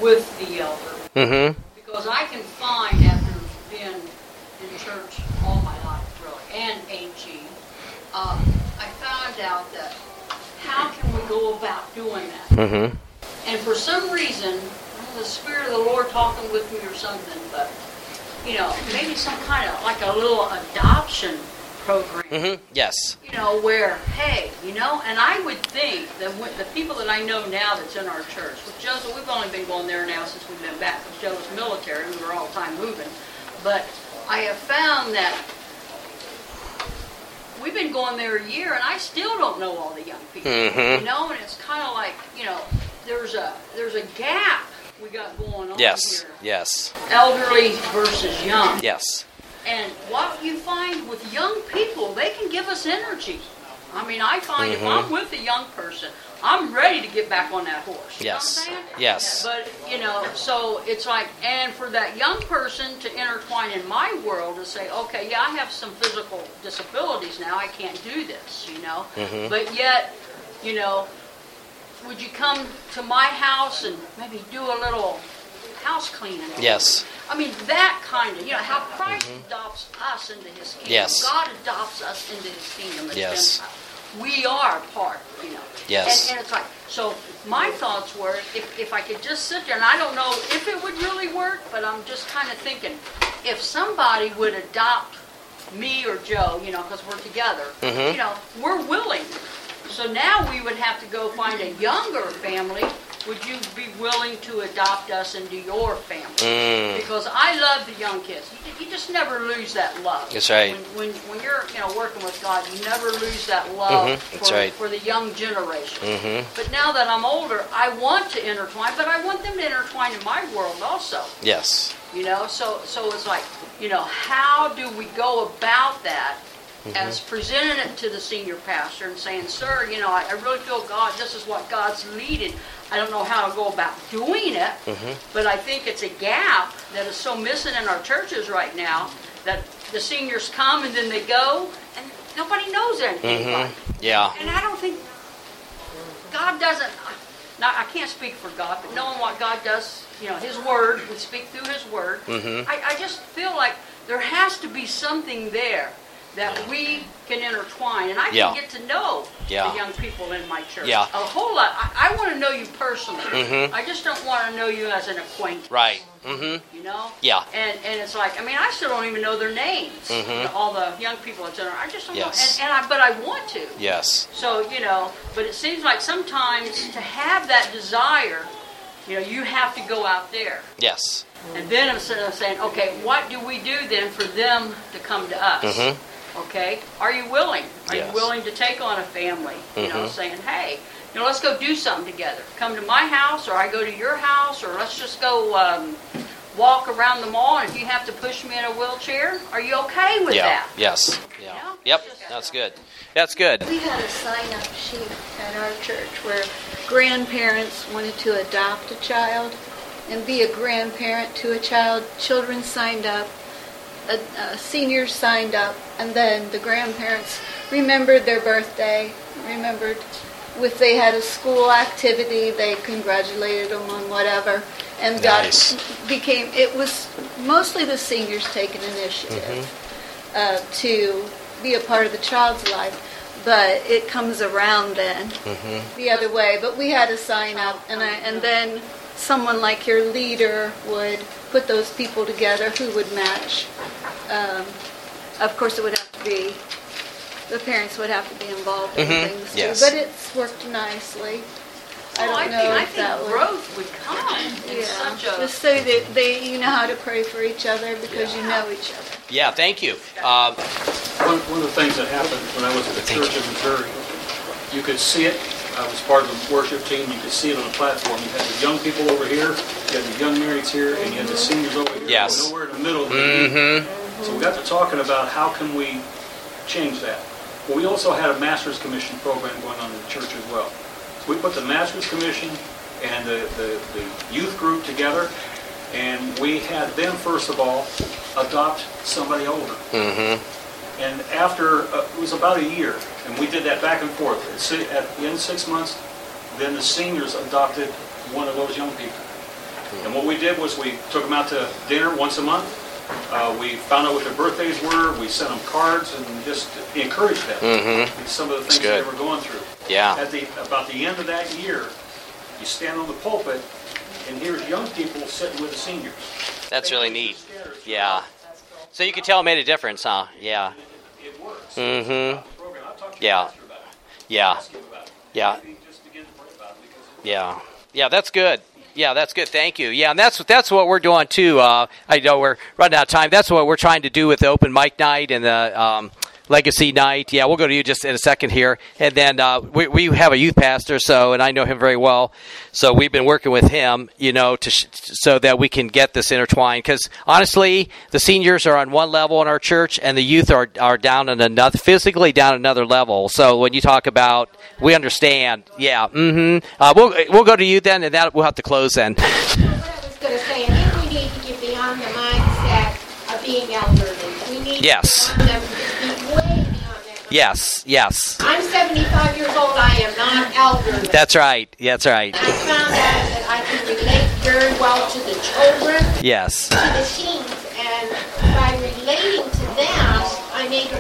with the elder. Mm-hmm. Because I can find after being in church all my life, really, and AG, uh, I found out that how can we go about doing that? Mm-hmm. And for some reason, I don't know, the Spirit of the Lord talking with me or something, but, you know, maybe some kind of, like a little adoption program. Mm-hmm. Yes. You know, where, hey, you know, and I would think that when, the people that I know now that's in our church, with Joseph, we've only been going there now since we've been back, because Joe was military, we were all the time moving. But I have found that we've been going there a year, and I still don't know all the young people. Mhm. You know, and it's kind of like, you know, there's a there's a gap we got going on Yes. here. Yes. Elderly versus young. Yes. And what you find with young people, they can give us energy. I mean, I find if Mhm. I'm with a young person, I'm ready to get back on that horse. You Yes. know what I'm saying? Yes. But, you know, so it's like, and for that young person to intertwine in my world and say, okay, yeah, I have some physical disabilities now, I can't do this, you know? Mhm. But yet, you know, would you come to my house and maybe do a little house cleaning? Yes. I mean, that kind of, you know, how Christ adopts us into his kingdom. Mm-hmm. Yes. God adopts us into his kingdom as Yes. We are part, you know. Yes. And, and it's like, so my thoughts were, if, if I could just sit there, and I don't know if it would really work, but I'm just kind of thinking, if somebody would adopt me or Joe, you know, because we're together, Mhm. you know, we're willing. So now we would have to go find a younger family. Would you be willing to adopt us into your family? Mm. Because I love the young kids. You, you just never lose that love. That's right. When, when, when you're you know working with God, you never lose that love Mhm, that's for, right. for the young generation. Mhm. But now that I'm older, I want to intertwine, but I want them to intertwine in my world also. Yes. You know, so so it's like, you know, how do we go about that Mm-hmm. as presenting it to the senior pastor and saying, Sir, you know, I, I really feel God, this is what God's leading. I don't know how to go about doing it, Mm-hmm. but I think it's a gap that is so missing in our churches right now that the seniors come and then they go and nobody knows anything. Mm-hmm. Yeah. And I don't think God doesn't. Now I can't speak for God, but knowing what God does, you know, His Word, we speak through His Word. Mhm. I, I just feel like there has to be something there that we can intertwine, and I can Yeah. get to know Yeah. the young people in my church Yeah. a whole lot. I, I want to know you personally. Mhm. I just don't want to know you as an acquaintance. Right. Mm-hmm. You know? Yeah. And and it's like I mean I still don't even know their names. Mhm. All the young people in general. I just don't Yes. know. And, and I but I want to. Yes. So, you know, but it seems like sometimes to have that desire, you know, you have to go out there. Yes. And then instead of saying, okay, what do we do then for them to come to us? Mhm. Okay? Are you willing? Are Yes. you willing to take on a family? You know, Mhm. saying, hey, you know, let's go do something together. Come to my house, or I go to your house, or let's just go um, walk around the mall. And if you have to push me in a wheelchair, are you okay with yeah. that? Yes. Yeah. Yeah. Yep. That's good. That's good. We had a sign-up sheet at our church where grandparents wanted to adopt a child and be a grandparent to a child. Children signed up, uh, uh, seniors signed up, and then the grandparents remembered their birthday, remembered if they had a school activity, they congratulated them on whatever, and got became. It was mostly the seniors taking initiative Mm-hmm. uh, to be a part of the child's life, but it comes around then Mm-hmm. the other way. But we had to sign up, and I, and then someone like your leader would put those people together who would match. Um, of course, it would have to be the parents would have to be involved in Mhm, things yes. too. But it's worked nicely. I Well, don't know think, I if that think would. growth would come in Yeah, such a. just so that they, you know how to pray for each other because you know each other. Yeah, thank you. Um, One, one of the things that happened when I was at the Thank church in Missouri, you could see it, I was part of the worship team, you could see it on the platform. You had the young people over here, you had the young marrieds here, and you had the seniors over here. Yes. Nowhere in the middle. Mm-hmm. So we got to talking about how can we change that. Well, we also had a Masters Commission program going on in the church as well. So we put the Masters Commission and the, the, the youth group together, and we had them, first of all, adopt somebody older. Mm-hmm. And after, uh, it was about a year, and we did that back and forth. At the end of six months, then the seniors adopted one of those young people. And what we did was we took them out to dinner once a month. Uh, We found out what their birthdays were, we sent them cards and just encouraged them. Mhm. in Some of the things they were going through. Yeah. At the, about the end of that year, you stand on the pulpit, and here's young people sitting with the seniors. That's really neat. Yeah. So you could tell it made a difference, huh? Yeah. It works. Mm-hmm. Program. I've talked to Yeah. Yeah. Yeah. Yeah. Yeah, that's good. Yeah, that's good. Thank you. Yeah, and that's that's what we're doing too. Uh, I know we're running out of time. That's what we're trying to do with the open mic night and the um, legacy night. Yeah, we'll go to you just in a second here, and then uh, we we have a youth pastor, so and I know him very well. So we've been working with him, you know, to sh- so that we can get this intertwined. Because honestly, the seniors are on one level in our church, and the youth are are down in another physically down another level. So when you talk about, we understand. Yeah. Mm-hmm. Uh, we'll we'll go to you then, and that we'll have to close then. What I was going to say, I think we need to get beyond the mindset of being elderly. We need Yes. to beyond them, be way beyond that. Yes. Yes. I'm 75 years old. I am not elderly. That's right. That's right. I found out that I can relate very well to the children, Yes. to the teens, and by relating to them, I'm able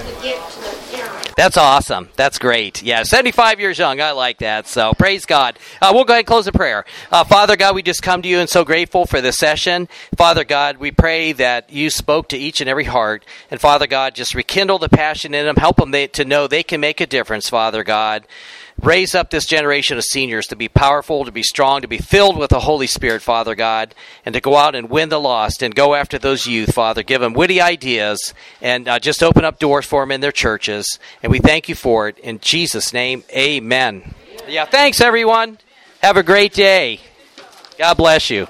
That's awesome. That's great. Yeah, 75 years young. I like that. So praise God. Uh, we'll go ahead and close in prayer. Uh, Father God, we just come to you and so grateful for this session. Father God, we pray that you spoke to each and every heart. And Father God, just rekindle the passion in them. Help them they, to know they can make a difference, Father God. Raise up this generation of seniors to be powerful, to be strong, to be filled with the Holy Spirit, Father God, and to go out and win the lost and go after those youth, Father. Give them witty ideas and uh, just open up doors for them in their churches. And we thank you for it. In Jesus' name, amen. Yeah, thanks, everyone. Have a great day. God bless you.